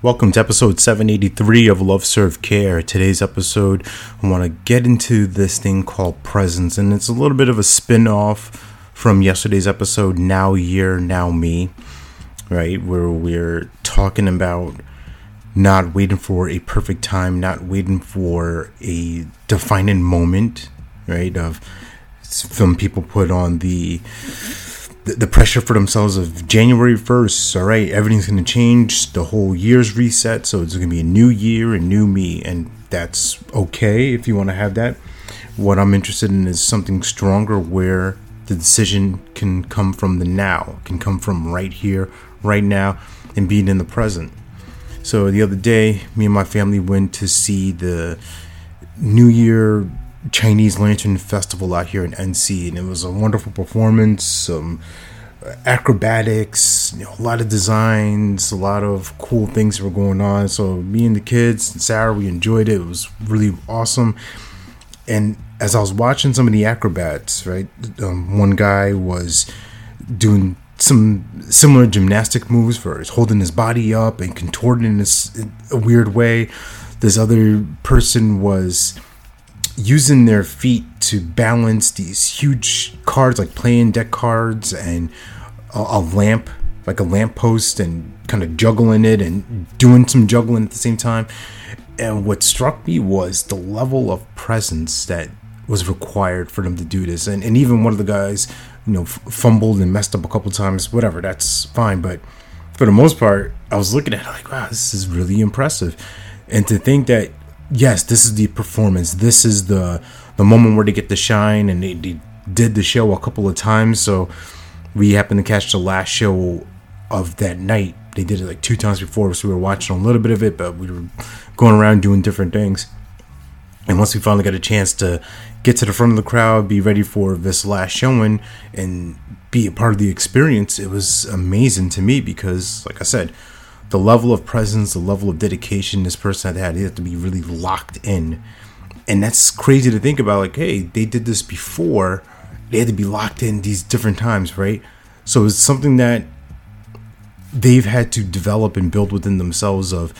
Welcome to episode 783 of Love Serve Care. Today's episode, I want to get into this thing called presence, and it's a little bit of a spin off from yesterday's episode, Now Year, Now Me, right? Where we're talking about not waiting for a perfect time, not waiting for a defining moment, right? Of some people put on the the, pressure for themselves of January 1st, all right, everything's going to change. The whole year's reset. So it's going to be a new year and new me. And that's okay if you want to have that. What I'm interested in is something stronger where the decision can come from the now, can come from right here, right now, and being in the present. So the other day, me and my family went to see the New Year Chinese Lantern Festival out here in NC, and it was a wonderful performance. Some acrobatics, you know, a lot of designs, a lot of cool things were going on. So me and the kids and Sarah, we enjoyed it. It was really awesome. And as I was watching some of the acrobats, right, um, one guy was doing some similar gymnastic moves for holding his body up and contorting in a weird way. This other person was using their feet to balance these huge cards, like playing deck cards, and a, a lamp, like a lamp post, and kind of juggling it and doing some juggling at the same time. And what struck me was the level of presence that was required for them to do this. And, and even one of the guys, you know, f- fumbled and messed up a couple times. Whatever, that's fine. But for the most part, I was looking at it like, wow, this is really impressive. And to think that yes, this is the performance. This is the the moment where they get to shine, and they, they did the show a couple of times. So we happened to catch the last show of that night. They did it like two times before, so we were watching a little bit of it, but we were going around doing different things. And once we finally got a chance to get to the front of the crowd, be ready for this last showing, and be a part of the experience, it was amazing to me because, like I said, the level of presence, the level of dedication this person had had, he had to be really locked in. And that's crazy to think about. Like, hey, they did this before. They had to be locked in these different times, right? So it's something that they've had to develop and build within themselves of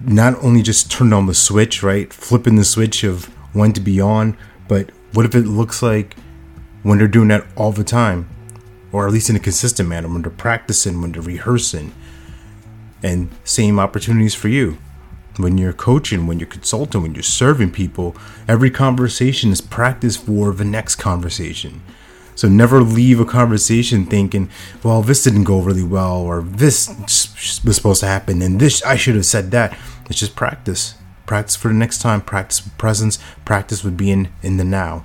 not only just turn on the switch, right? Flipping the switch of when to be on, but what if it looks like when they're doing that all the time? Or at least in a consistent manner, when they're practicing, when they're rehearsing, and same opportunities for you. When you're coaching, when you're consulting, when you're serving people, every conversation is practice for the next conversation. So never leave a conversation thinking, well, this didn't go really well, or this was supposed to happen, and this, I should have said that. It's just practice. Practice for the next time, practice with presence, practice with being in the now.